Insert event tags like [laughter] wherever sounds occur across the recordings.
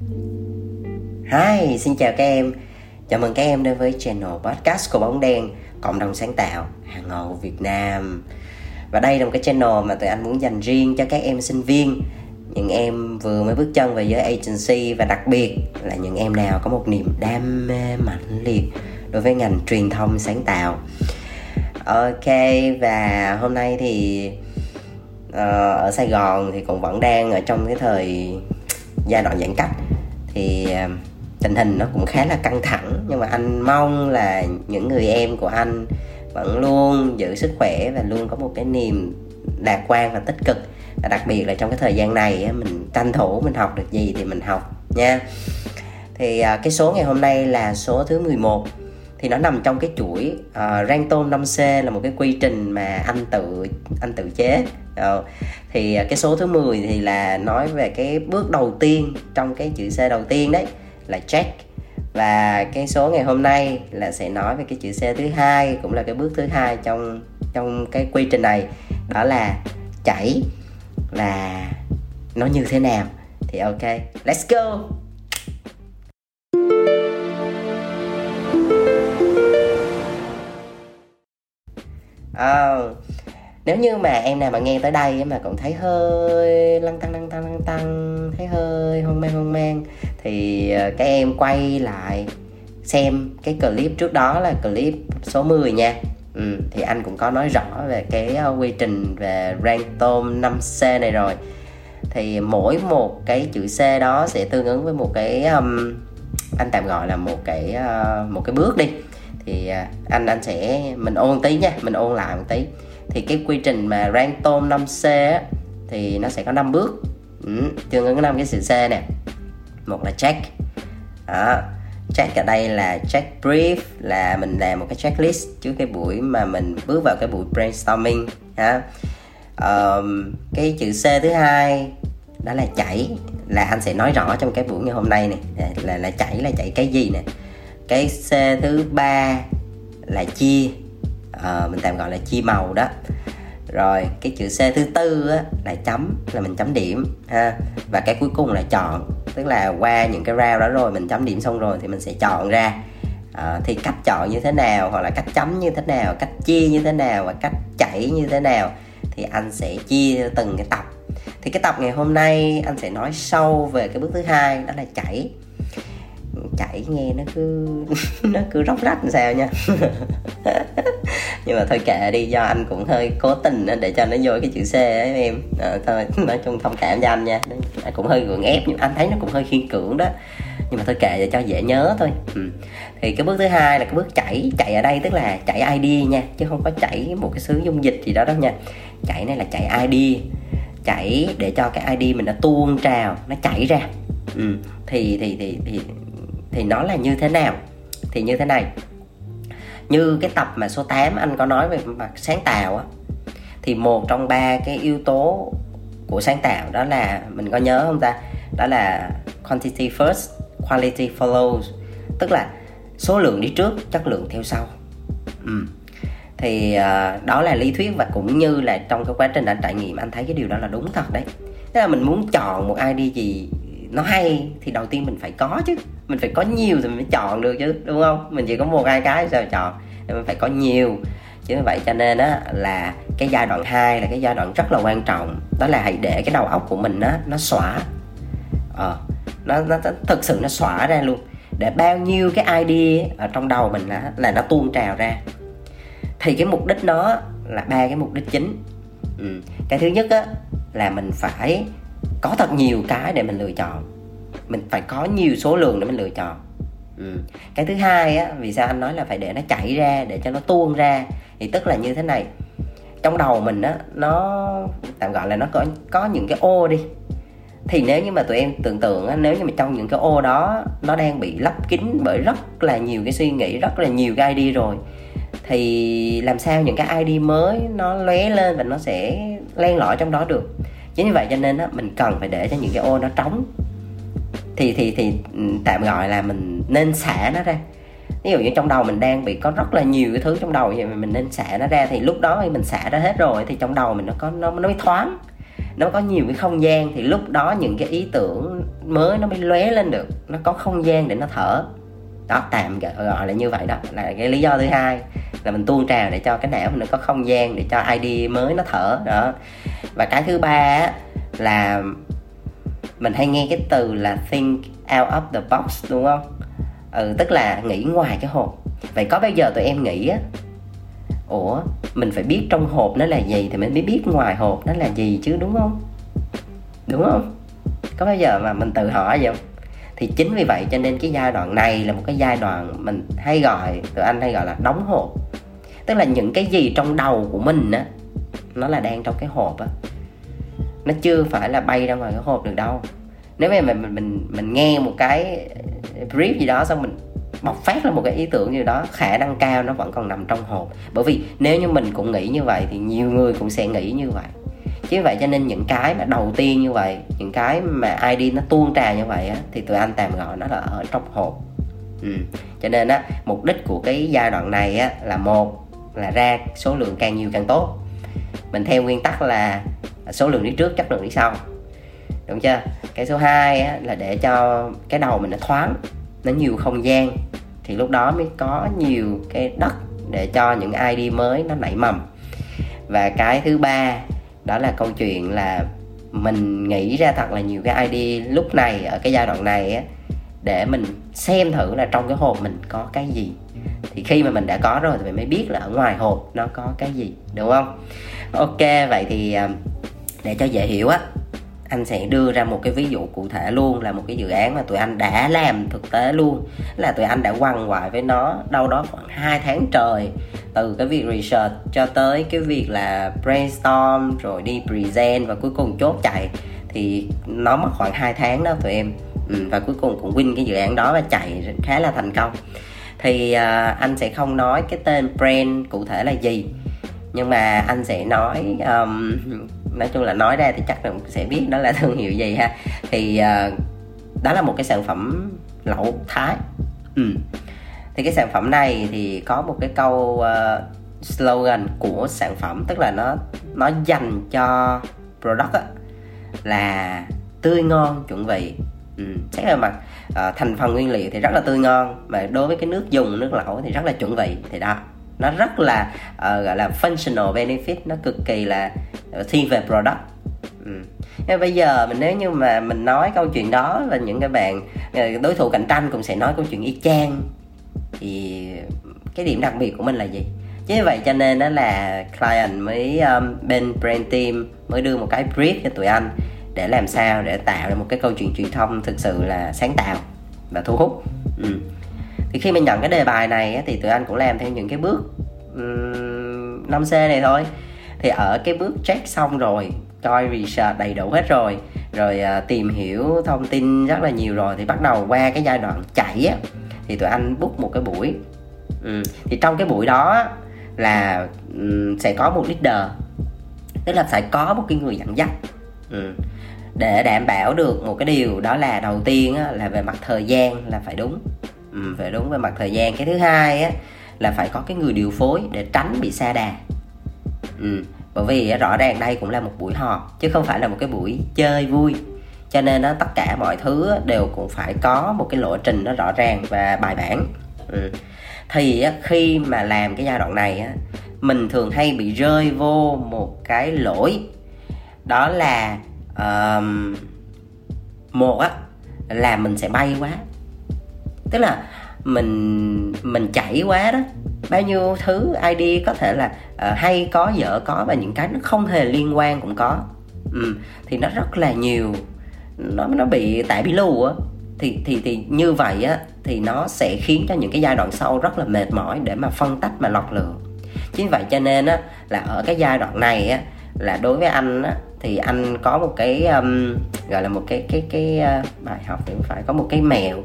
Hi, xin chào các em. Chào mừng các em đến với channel podcast của Bóng Đen Cộng đồng sáng tạo hàng ngầu Việt Nam. Và đây là một cái channel mà tụi anh muốn dành riêng cho các em sinh viên Những em vừa mới bước chân về giới agency Và đặc biệt là những em nào có một niềm đam mê mãnh liệt Đối với ngành truyền thông sáng tạo. Ok, và hôm nay thì uh, ở Sài Gòn thì cũng vẫn đang ở trong cái thời giai đoạn giãn cách thì à, tình hình nó cũng khá là căng thẳng. Nhưng mà anh mong là những người em của anh vẫn luôn giữ sức khỏe và luôn có một cái niềm lạc quan và tích cực. Và đặc biệt là trong cái thời gian này mình tranh thủ mình học được gì thì mình học nha. Thì à, cái số ngày hôm nay là số thứ 11 thì nó nằm trong cái chuỗi uh, tôm 5C là một cái quy trình mà anh tự anh tự chế. Ờ, thì ờ, cái số thứ 10 thì là nói về cái bước đầu tiên trong cái chữ C đầu tiên đấy là check. Và cái số ngày hôm nay là sẽ nói về cái chữ C thứ hai cũng là cái bước thứ hai trong trong cái quy trình này. Đó là chảy là nó như thế nào. Thì ok let's go! Oh, nếu như mà em nào mà nghe tới đây mà cũng thấy hơi lăng tăng lăng tăng lăng tăng thấy hơi hoang mang hoang mang thì ờ, các em quay lại xem cái clip trước đó là clip số 10 nha. Ừ, thì anh cũng có nói rõ về cái uh, quy trình về rang tôm 5C này rồi. Thì mỗi một cái chữ C đó sẽ tương ứng với một cái um, anh tạm gọi là một cái uh, một cái bước đi. Thì uh, anh anh sẽ mình ôn tí nha mình ôn lại một tí thì cái quy trình mà rang tôm 5C á, thì nó sẽ có 5 bước. Ừ, tương ứng năm cái chữ C nè. Một là check. Đó. Check ở đây là check brief là mình làm một cái checklist trước cái buổi mà mình bước vào cái buổi brainstorming ha. Um, cái chữ C thứ hai đó là chảy là anh sẽ nói rõ trong cái buổi ngày hôm nay này. Là, là, là chảy là chảy cái gì nè. Cái C thứ ba là chia uh, mình tạm gọi là chia màu đó. Rồi cái chữ C thứ tư á, là chấm là mình chấm điểm ha. Và cái cuối cùng là chọn tức là qua những cái round đó rồi mình chấm điểm xong rồi thì mình sẽ chọn ra. À, thì cách chọn như thế nào hoặc là cách chấm như thế nào cách chia như thế nào và cách chảy như thế nào thì anh sẽ chia từng cái tập. Thì cái tập ngày hôm nay anh sẽ nói sâu về cái bước thứ hai đó là chảy chạy nghe nó cứ nó cứ róc rách làm sao nha. Nhưng mà thôi kệ đi do anh cũng hơi cố tình để cho nó vô cái chữ C ấy em. À, thôi nói chung thông cảm cho anh nha. Anh cũng hơi gượng ép nhưng anh thấy nó cũng hơi khiên cưỡng đó. Nhưng mà thôi kệ để cho dễ nhớ thôi. Ừ. thì cái bước thứ hai là cái bước chảy chạy ở đây tức là chạy ID nha chứ không có chảy một cái xứ dung dịch gì đó đâu nha. Chạy này là chạy ID chảy để cho cái ID mình nó tuôn trào nó chảy ra. Ừ. thì thì thì thì thì nó là như thế nào? Thì như thế này. Như cái tập mà số 8 anh có nói về mặt sáng tạo á thì một trong ba cái yếu tố của sáng tạo đó là mình có nhớ không ta? Đó là quantity first quality follows. Tức là số lượng đi trước chất lượng theo sau. Ừ. thì uh, đó là lý thuyết và cũng như là trong cái quá trình anh trải nghiệm anh thấy cái điều đó là đúng thật đấy. Tức là mình muốn chọn một ID gì nó hay thì đầu tiên mình phải có chứ. Mình phải có nhiều thì mình mới chọn được chứ đúng không? Mình chỉ có một hai cái sao chọn. Thì mình phải có nhiều. Chứ vậy cho nên á là cái giai đoạn 2 là cái giai đoạn rất là quan trọng. Đó là hãy để cái đầu óc của mình á nó xóa. Ờ nó, nó, nó thực sự nó xóa ra luôn. Để bao nhiêu cái ID ở trong đầu mình là, là nó tuôn trào ra. Thì cái mục đích nó là ba cái mục đích chính. Ừ. cái thứ nhất á là mình phải có thật nhiều cái để mình lựa chọn. Mình phải có nhiều số lượng để mình lựa chọn. Ừ. cái thứ hai á vì sao anh nói là phải để nó chảy ra để cho nó tuôn ra thì tức là như thế này. Trong đầu mình á nó tạm gọi là nó có có những cái ô đi. Thì nếu như mà tụi em tưởng tượng á, nếu như mà trong những cái ô đó nó đang bị lấp kín bởi rất là nhiều cái suy nghĩ rất là nhiều cái ID rồi thì làm sao những cái ID mới nó lóe lên và nó sẽ len lỏi trong đó được chính vì vậy cho nên á, mình cần phải để cho những cái ô nó trống. Thì thì thì ừ, tạm gọi là mình nên xả nó ra. Ví dụ như trong đầu mình đang bị có rất là nhiều cái thứ trong đầu vậy mình nên xả nó ra thì lúc đó khi mình xả ra hết rồi thì trong đầu mình nó có nó nó mới thoáng nó có nhiều cái không gian. Thì lúc đó những cái ý tưởng mới nó mới lóe lên được nó có không gian để nó thở đó tạm gọi là như vậy đó, là cái lý do thứ hai là mình tuôn trào để cho cái não mình nó có không gian để cho ID mới nó thở, đó. Và cái thứ ba là mình hay nghe cái từ là think out of the box, đúng không? Ừ tức là nghĩ ngoài cái hộp. Vậy có bao giờ tụi em nghĩ á, ủa, mình phải biết trong hộp nó là gì thì mình mới biết ngoài hộp nó là gì chứ, đúng không? Đúng không? Có bao giờ mà mình tự hỏi vậy không? Thì chính vì vậy cho nên cái giai đoạn này là một cái giai đoạn mình hay gọi tụi anh hay gọi là đóng hộp. Tức là những cái gì trong đầu của mình á nó là đang trong cái hộp á. Nó chưa phải là bay ra ngoài cái hộp được đâu. Nếu mà mình mình mình, mình nghe một cái brief gì đó xong mình bộc phát ra một cái ý tưởng như đó khả năng cao nó vẫn còn nằm trong hộp. Bởi vì nếu như mình cũng nghĩ như vậy thì nhiều người cũng sẽ nghĩ như vậy chính vậy cho nên những cái mà đầu tiên như vậy những cái mà id nó tuôn trào như vậy á, thì tụi anh tạm gọi nó là ở trong hộp. Ừ. cho nên á mục đích của cái giai đoạn này á là một là ra số lượng càng nhiều càng tốt. Mình theo nguyên tắc là số lượng đi trước chất lượng đi sau. Đúng chưa? Cái số 2 á, là để cho cái đầu mình nó thoáng nó nhiều không gian. Thì lúc đó mới có nhiều cái đất để cho những ID mới nó nảy mầm. Và cái thứ ba đó là câu chuyện là mình nghĩ ra thật là nhiều cái ID lúc này, ở cái giai đoạn này á, để mình xem thử là trong cái hộp mình có cái gì. Thì khi mà mình đã có rồi thì mình mới biết là ở ngoài hộp nó có cái gì, đúng không? Ok, vậy thì à, để cho dễ hiểu á anh sẽ đưa ra một cái ví dụ cụ thể luôn là một cái dự án mà tụi anh đã làm thực tế luôn là tụi anh đã quằn quại với nó đâu đó khoảng 2 tháng trời từ cái việc research cho tới cái việc là brainstorm rồi đi present và cuối cùng chốt chạy thì nó mất khoảng 2 tháng đó tụi em. Ừ, và cuối cùng cũng win cái dự án đó và chạy khá là thành công. Thì uh, anh sẽ không nói cái tên brand cụ thể là gì nhưng mà anh sẽ nói um, nói chung là nói ra thì chắc là sẽ biết đó là thương hiệu gì ha thì uh, đó là một cái sản phẩm lẩu thái ừ. thì cái sản phẩm này thì có một cái câu uh, slogan của sản phẩm tức là nó nó dành cho product á, là tươi ngon chuẩn vị ừ. xét về mặt uh, thành phần nguyên liệu thì rất là tươi ngon mà đối với cái nước dùng nước lẩu thì rất là chuẩn vị thì đó nó rất là uh, gọi là functional benefit nó cực kỳ là thiên về product ừ. Bây giờ mình nếu như mà mình nói câu chuyện đó và những cái bạn ờ, đối thủ cạnh tranh cũng sẽ nói câu chuyện y chang thì cái điểm đặc biệt của mình là gì chứ vậy cho nên đó là client mới um, bên brand team mới đưa một cái brief cho tụi anh để làm sao để tạo ra một cái câu chuyện truyền thông thực sự là sáng tạo và thu hút ừ thì khi mình nhận cái đề bài này thì tụi anh cũng làm theo những cái bước um, 5C này thôi thì ở cái bước check xong rồi coi research đầy đủ hết rồi rồi uh, tìm hiểu thông tin rất là nhiều rồi thì bắt đầu qua cái giai đoạn chạy á thì tụi anh book một cái buổi ừ. thì trong cái buổi đó là um, sẽ có một leader tức là phải có một cái người dẫn dắt ừ. để đảm bảo được một cái điều đó là đầu tiên á, là về mặt thời gian là phải đúng ừ, phải đúng về mặt thời gian. Cái thứ hai á, là phải có cái người điều phối để tránh bị xa đà. Ừ. bởi vì rõ ràng đây cũng là một buổi họp chứ không phải là một cái buổi chơi vui. Cho nên đó, tất cả mọi thứ đều cũng phải có một cái lộ trình nó rõ ràng và bài bản. Ừ. thì khi mà làm cái giai đoạn này mình thường hay bị rơi vô một cái lỗi. Đó là um, một á là mình sẽ bay quá tức là mình mình chạy quá đó bao nhiêu thứ id có thể là uh, hay có dở có và những cái nó không hề liên quan cũng có. Ừ, thì nó rất là nhiều. Nó nó bị tại bị lưu á. Thì thì thì như vậy á thì nó sẽ khiến cho những cái giai đoạn sau rất là mệt mỏi để mà phân tách mà lọc lựa chính vậy cho nên á là ở cái giai đoạn này á là đối với anh á thì anh có một cái um, gọi là một cái cái cái uh, bài học thì phải có một cái mèo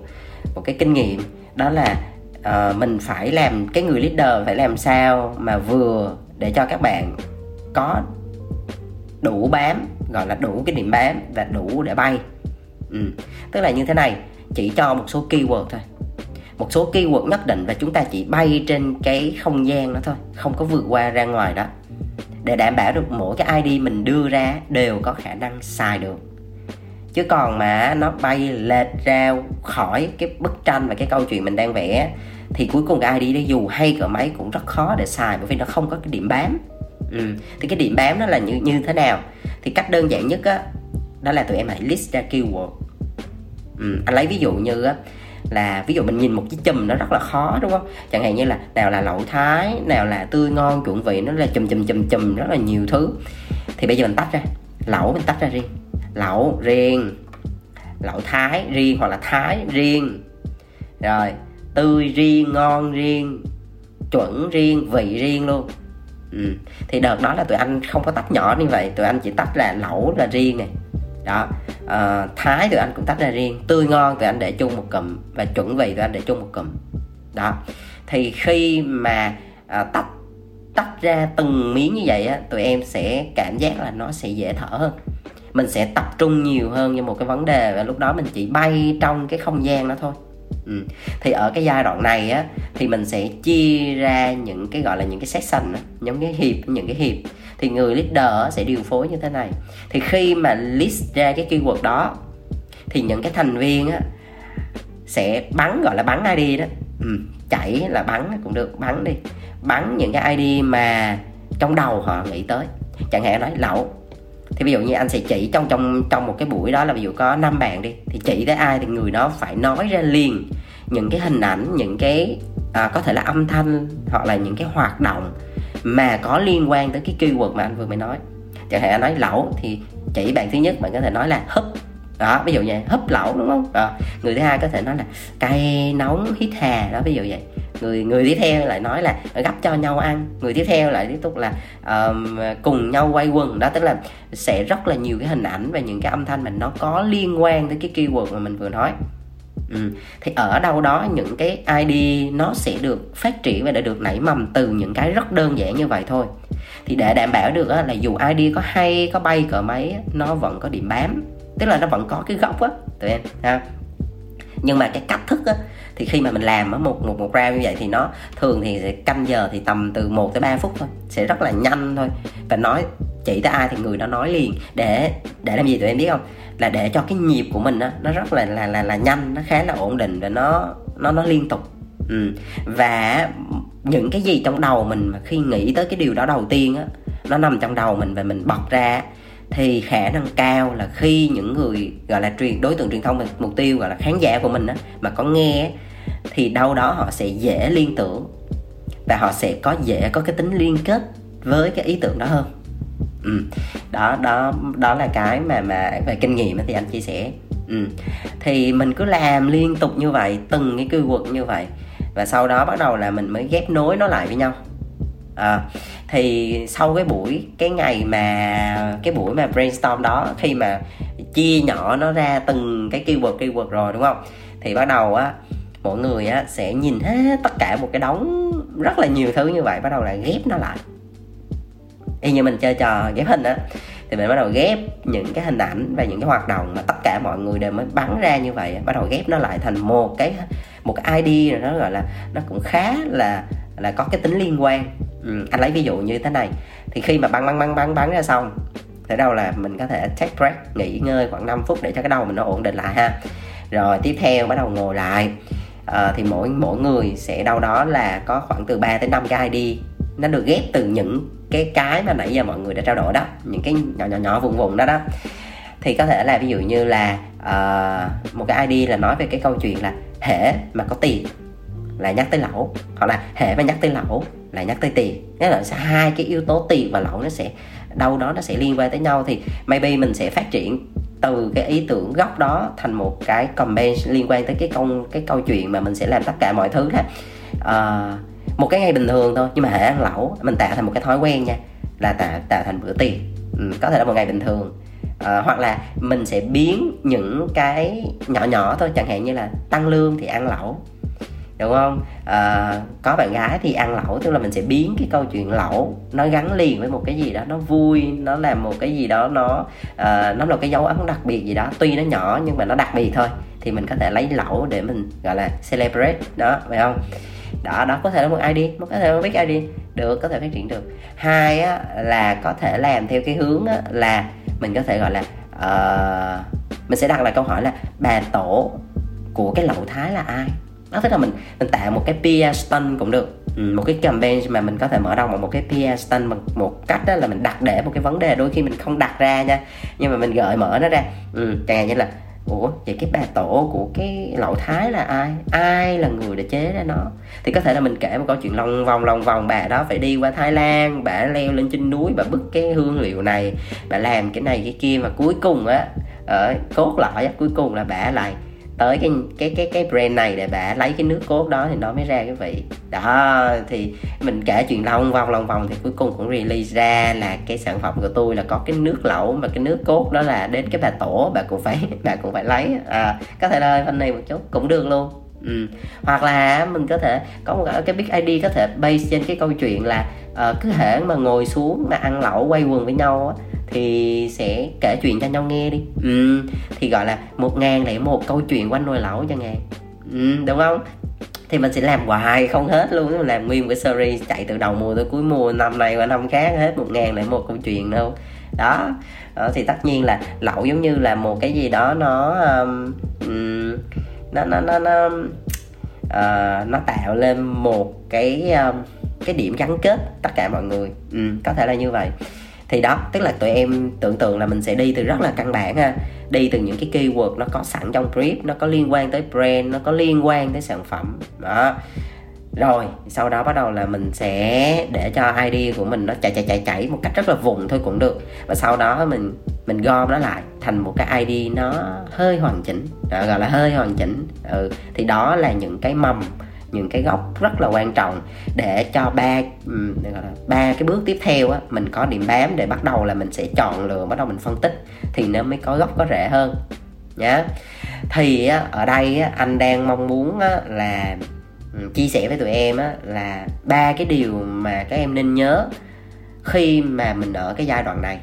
một cái kinh nghiệm đó là uh, mình phải làm cái người leader phải làm sao mà vừa để cho các bạn có đủ bám gọi là đủ cái điểm bám và đủ để bay. Ừ. tức là như thế này chỉ cho một số keyword thôi. Một số keyword nhất định và chúng ta chỉ bay trên cái không gian đó thôi không có vượt qua ra ngoài đó. Để đảm bảo được mỗi cái id mình đưa ra đều có khả năng xài được chứ còn mà nó bay lệch ra khỏi cái bức tranh và cái câu chuyện mình đang vẽ, thì cuối cùng cái ID đó dù hay cỡ mấy cũng rất khó để xài bởi vì nó không có cái điểm bám ừ. thì cái điểm bám nó là như như thế nào thì cách đơn giản nhất á, đó là tụi em hãy list ra keyword ừ. anh lấy ví dụ như á, là ví dụ mình nhìn một cái chùm nó rất là khó, đúng không chẳng hạn như là nào là lẩu thái, nào là tươi ngon, chuẩn vị, nó là chùm chùm chùm chùm, rất là nhiều thứ thì bây giờ mình tách ra, lẩu mình tách ra riêng lẩu riêng. Lẩu thái riêng hoặc là thái riêng. Rồi tươi riêng ngon riêng chuẩn riêng vị riêng luôn. Ừ. thì đợt đó là tụi anh không có tách nhỏ như vậy tụi anh chỉ tách là lẩu là riêng này. Đó à, thái tụi anh cũng tách ra riêng tươi ngon tụi anh để chung một cụm và chuẩn vị tụi anh để chung một cụm. Đó thì khi mà à, tách tách ra từng miếng như vậy á tụi em sẽ cảm giác là nó sẽ dễ thở hơn mình sẽ tập trung nhiều hơn cho một cái vấn đề và lúc đó mình chỉ bay trong cái không gian đó thôi. Ừ. thì ở cái giai đoạn này á thì mình sẽ chia ra những cái gọi là những cái section á, những cái hiệp những cái hiệp. Thì người leader sẽ điều phối như thế này. Thì khi mà list ra cái keyword đó thì những cái thành viên á sẽ bắn gọi là bắn ID đó. Ừ, chảy là bắn cũng được bắn đi. Bắn những cái ID mà trong đầu họ nghĩ tới. Chẳng hạn nói lẩu thì ví dụ như anh sẽ chỉ trong trong trong một cái buổi đó là ví dụ có năm bạn đi thì chỉ tới ai thì người đó phải nói ra liền những cái hình ảnh những cái à, có thể là âm thanh hoặc là những cái hoạt động mà có liên quan tới cái keyword mà anh vừa mới nói. Chẳng hạn anh nói lẩu thì chỉ bạn thứ nhất bạn có thể nói là húp. Đó ví dụ như húp lẩu đúng không? À, người thứ hai có thể nói là cay nóng hít hà đó ví dụ vậy người người tiếp theo lại nói là gấp cho nhau ăn. Người tiếp theo lại tiếp tục là um, cùng nhau quay quần. Đó tức là sẽ rất là nhiều cái hình ảnh và những cái âm thanh mà nó có liên quan tới cái keyword mà mình vừa nói. Ừ. thì ở đâu đó những cái ID nó sẽ được phát triển và đã được nảy mầm từ những cái rất đơn giản như vậy thôi. Thì để đảm bảo được là dù ID có hay có bay cỡ mấy nó vẫn có điểm bám. Tức là nó vẫn có cái gốc á tụi em ha nhưng mà cái cách thức á, thì khi mà mình làm ở một một một round như vậy thì nó thường thì sẽ canh giờ thì tầm từ 1 tới 3 phút thôi, sẽ rất là nhanh thôi. Và nói, chỉ tới ai thì người đó nói liền. Để để làm gì tụi em biết không? Là để cho cái nhịp của mình á, nó rất là là là là nhanh, nó khá là ổn định và nó nó nó liên tục. Ừ. và những cái gì trong đầu mình mà khi nghĩ tới cái điều đó đầu tiên á, nó nằm trong đầu mình và mình bật ra thì khả năng cao là khi những người, gọi là truyền, đối tượng truyền thông mục tiêu, gọi là khán giả của mình á, mà có nghe thì đâu đó họ sẽ dễ liên tưởng và họ sẽ có dễ có cái tính liên kết với cái ý tưởng đó hơn ừ. đó đó đó là cái mà mà về kinh nghiệm thì anh chia sẻ ừ. thì mình cứ làm liên tục như vậy, từng cái keyword như vậy và sau đó bắt đầu là mình mới ghép nối nó lại với nhau à, thì sau cái buổi cái ngày mà cái buổi mà brainstorm đó khi mà chia nhỏ nó ra từng cái keyword keyword rồi đúng không? Thì bắt đầu á mọi người á sẽ nhìn hết tất cả một cái đống rất là nhiều thứ như vậy bắt đầu là ghép nó lại. Y như mình chơi trò ghép hình á thì mình bắt đầu ghép những cái hình ảnh và những cái hoạt động mà tất cả mọi người đều mới bắn ra như vậy bắt đầu ghép nó lại thành một cái một cái ID rồi nó gọi là nó cũng khá là là có cái tính liên quan. Ừ, anh lấy ví dụ như thế này. Thì khi mà bắn bắn bắn bắn bắn ra xong thế đâu là mình có thể take break nghỉ ngơi khoảng 5 phút để cho cái đầu mình nó ổn định lại ha. Rồi tiếp theo bắt đầu ngồi lại. À, thì mỗi mỗi người sẽ đâu đó là có khoảng từ 3 tới 5 cái ID nó được ghép từ những cái cái mà nãy giờ mọi người đã trao đổi đó những cái nhỏ nhỏ nhỏ vùng vùng đó đó. Thì có thể là ví dụ như là uh, một cái ID là nói về cái câu chuyện là hễ mà có tiền là nhắc tới lẩu hoặc là hệ mà nhắc tới lẩu là nhắc tới tiền. Nghĩa là sẽ hai cái yếu tố tiền và lẩu nó sẽ đâu đó nó sẽ liên quan tới nhau. Thì maybe mình sẽ phát triển từ cái ý tưởng gốc đó thành một cái comment liên quan tới cái công cái câu chuyện mà mình sẽ làm tất cả mọi thứ là uh, ờ, một cái ngày bình thường thôi nhưng mà hệ ăn lẩu mình tạo thành một cái thói quen nha là tạo tạo thành bữa tiền ừ, có thể là một ngày bình thường. À, hoặc là mình sẽ biến những cái nhỏ nhỏ thôi chẳng hạn như là tăng lương thì ăn lẩu đúng không? À, có bạn gái thì ăn lẩu tức là mình sẽ biến cái câu chuyện lẩu nó gắn liền với một cái gì đó nó vui nó làm một cái gì đó nó à, nó là cái dấu ấn đặc biệt gì đó. Tuy nó nhỏ nhưng mà nó đặc biệt thôi thì mình có thể lấy lẩu để mình gọi là celebrate đó phải không? Đó đó có thể là một ID một có thể là một big ID được có thể phát triển được. Hai á, là có thể làm theo cái hướng á, là mình có thể gọi là uh, mình sẽ đặt lại câu hỏi là bà tổ của cái lậu thái là ai? Đó tức là mình mình tạo một cái PR stunt cũng được. Ừ, một cái campaign mà mình có thể mở rộng bằng một cái PR stunt bằng một cách đó là mình đặt để một cái vấn đề đôi khi mình không đặt ra nha. Nhưng mà mình gợi mở nó ra. Ừ, chẳng hạn như là ủa vậy cái bà tổ của cái lậu thái là ai? Ai là người đã chế ra nó? Thì có thể là mình kể một câu chuyện lòng vòng lòng vòng bà đó phải đi qua thái lan bà leo lên trên núi bà bứt cái hương liệu này bà làm cái này cái kia. Mà cuối cùng á ở cốt lõi cuối cùng là bà lại tới cái cái cái cái brand này để bà lấy cái nước cốt đó thì nó mới ra cái vị đó thì mình kể chuyện long vòng lòng vòng thì cuối cùng cũng release ra là cái sản phẩm của tôi là có cái nước lẩu mà cái nước cốt đó là đến cái bà tổ bà cũng phải [laughs] bà cũng phải lấy à, có thể là phần này một chút cũng được luôn ừ. hoặc là mình có thể có một cái big id có thể base trên cái câu chuyện là uh, cứ hễ mà ngồi xuống mà ăn lẩu quay quần với nhau á thì sẽ kể chuyện cho nhau nghe đi. Ừ, thì gọi là một ngàn lẻ một câu chuyện quanh nồi lẩu cho ngàn ừ, đúng không? Thì mình sẽ làm hoài không hết luôn làm nguyên cái series chạy từ đầu mùa tới cuối mùa năm này qua năm khác hết một ngàn lẻ một câu chuyện đâu. Đó. Đó thì tất nhiên là lẩu giống như là một cái gì đó nó um, nó nó nó nó uh, nó tạo lên một cái um, cái điểm gắn kết tất cả mọi người. Ừ, có thể là như vậy. Thì đó tức là tụi em tưởng tượng là mình sẽ đi từ rất là căn bản ha. Đi từ những cái keyword nó có sẵn trong brief nó có liên quan tới brand nó có liên quan tới sản phẩm. Đó. Rồi sau đó bắt đầu là mình sẽ để cho id của mình nó chạy chạy chạy chạy một cách rất là vùng thôi cũng được. Và sau đó mình mình gom nó lại thành một cái id nó hơi hoàn chỉnh. Gọi là hơi hoàn chỉnh. Ừ. thì đó là những cái mầm những cái góc rất là quan trọng để cho ba ừ, ba cái bước tiếp theo á mình có điểm bám để bắt đầu là mình sẽ chọn lựa bắt đầu mình phân tích thì nó mới có góc có rễ hơn nhá. Thì á, ở đây á, anh đang mong muốn á, là ừ, chia sẻ với tụi em á, là ba cái điều mà các em nên nhớ khi mà mình ở cái giai đoạn này.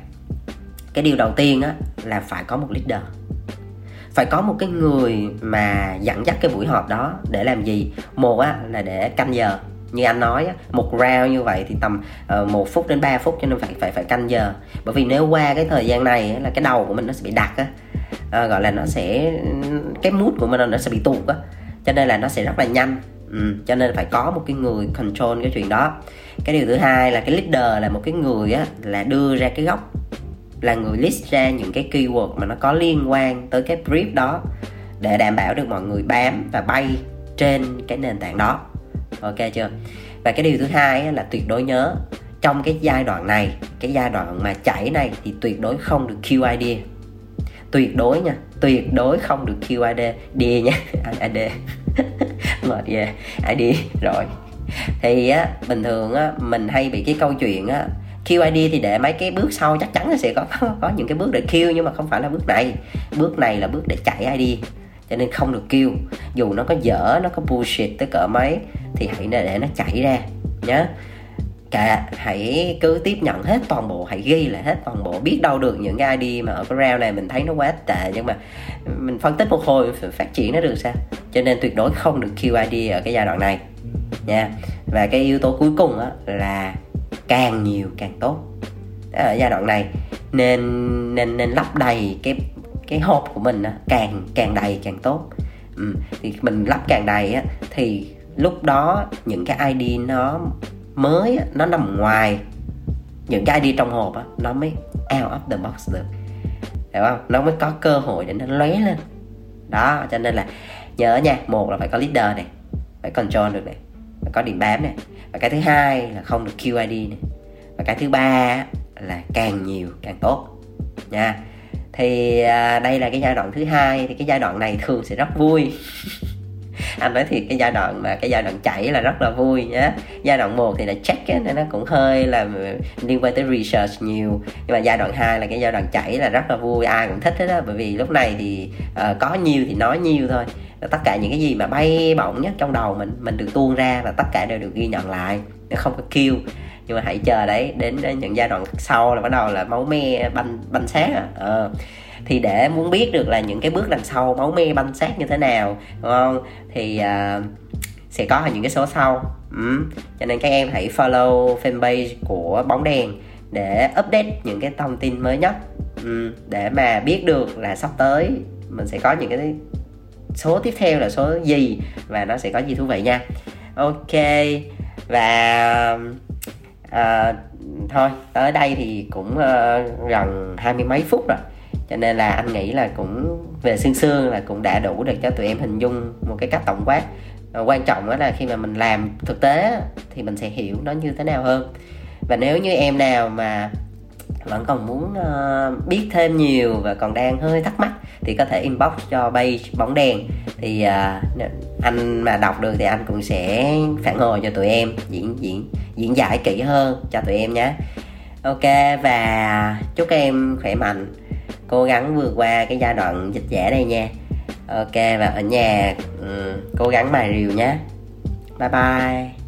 Cái điều đầu tiên á, là phải có một leader phải có một cái người mà dẫn dắt cái buổi họp đó để làm gì? Một á là để canh giờ. Như anh nói một round như vậy thì tầm uh, một phút đến 3 phút cho nên phải phải phải canh giờ. Bởi vì nếu qua cái thời gian này là cái đầu của mình nó sẽ bị đặt á. Ờ, gọi là nó sẽ cái mút của mình nó sẽ bị tụt á. Cho nên là nó sẽ rất là nhanh. Ừ, cho nên phải có một cái người control cái chuyện đó. Cái điều thứ hai là cái leader là một cái người á là đưa ra cái góc là người list ra những cái keyword mà nó có liên quan tới cái brief đó để đảm bảo được mọi người bám và bay trên cái nền tảng đó. Ok chưa? Và cái điều thứ hai là tuyệt đối nhớ, trong cái giai đoạn này, cái giai đoạn mà chảy này thì tuyệt đối không được QID tuyệt đối nha, tuyệt đối không được QID [laughs] [laughs] đi nha ID mệt về ID rồi. Thì á, bình thường á, mình hay bị cái câu chuyện á QID thì để mấy cái bước sau chắc chắn là sẽ có có những cái bước để Q nhưng mà không phải là bước này. Bước này là bước để chạy ID cho nên không được kêu dù nó có dở, nó có bullshit tới cỡ mấy, thì hãy để nó chạy ra nhé cả hãy cứ tiếp nhận hết toàn bộ, hãy ghi lại hết toàn bộ, biết đâu được những cái ID mà ở cái round này mình thấy nó quá tệ, nhưng mà mình phân tích một hồi phát triển nó được sao? Cho nên tuyệt đối không được QID ở cái giai đoạn này, nha. Và cái yếu tố cuối cùng á là càng nhiều càng tốt. Ở giai đoạn này. Nên nên nên lắp đầy cái cái hộp của mình á, càng càng đầy càng tốt. Ừ, thì mình lắp càng đầy á, thì lúc đó những cái ID nó mới á, nó nằm ngoài những cái ID trong hộp á, nó mới out of the box được. Hiểu không? Nó mới có cơ hội để nó lóe lên. Đó cho nên là nhớ nha một là phải có leader này phải control được này có điểm bám này và cái thứ hai là không được QID này và cái thứ ba là càng nhiều càng tốt. Nha. Thì à, đây là cái giai đoạn thứ hai thì cái giai đoạn này thường sẽ rất vui. [laughs] Anh nói thiệt cái giai đoạn mà cái giai đoạn chảy là rất là vui nhé giai đoạn 1 thì là check ấy, nên nó cũng hơi là liên quan tới research nhiều. Nhưng mà giai đoạn 2 là cái giai đoạn chảy là rất là vui ai cũng thích hết á. Bởi vì lúc này thì uh, có nhiều thì nói nhiều thôi tất cả những cái gì mà bay bổng nhất trong đầu mình mình được tuôn ra và tất cả đều được ghi nhận lại nó không có kêu nhưng mà hãy chờ đấy đến những giai đoạn sau là bắt đầu là máu me banh banh sát à. ờ. thì để muốn biết được là những cái bước đằng sau máu me banh sát như thế nào đúng không thì uh, sẽ có những cái số sau ừ. cho nên các em hãy follow fanpage của bóng đèn để update những cái thông tin mới nhất ừ. để mà biết được là sắp tới mình sẽ có những cái số tiếp theo là số gì? Và nó sẽ có gì thú vị nha. Ok. Và uh, thôi tới đây thì cũng uh, gần hai mươi mấy phút rồi. Cho nên là anh nghĩ là cũng về xương xương là cũng đã đủ để cho tụi em hình dung một cái cách tổng quát. Quan trọng đó là khi mà mình làm thực tế thì mình sẽ hiểu nó như thế nào hơn. Và nếu như em nào mà vẫn còn muốn uh, biết thêm nhiều và còn đang hơi thắc mắc thì có thể inbox cho Bay bóng đèn. Thì uh, anh mà đọc được thì anh cũng sẽ phản hồi cho tụi em diễn diễn diễn giải kỹ hơn cho tụi em nhé. Ok và chúc các em khỏe mạnh. Cố gắng vượt qua cái giai đoạn dịch dễ đây nha. Ok và ở nhà um, cố gắng mài rìu nhé. Bye bye.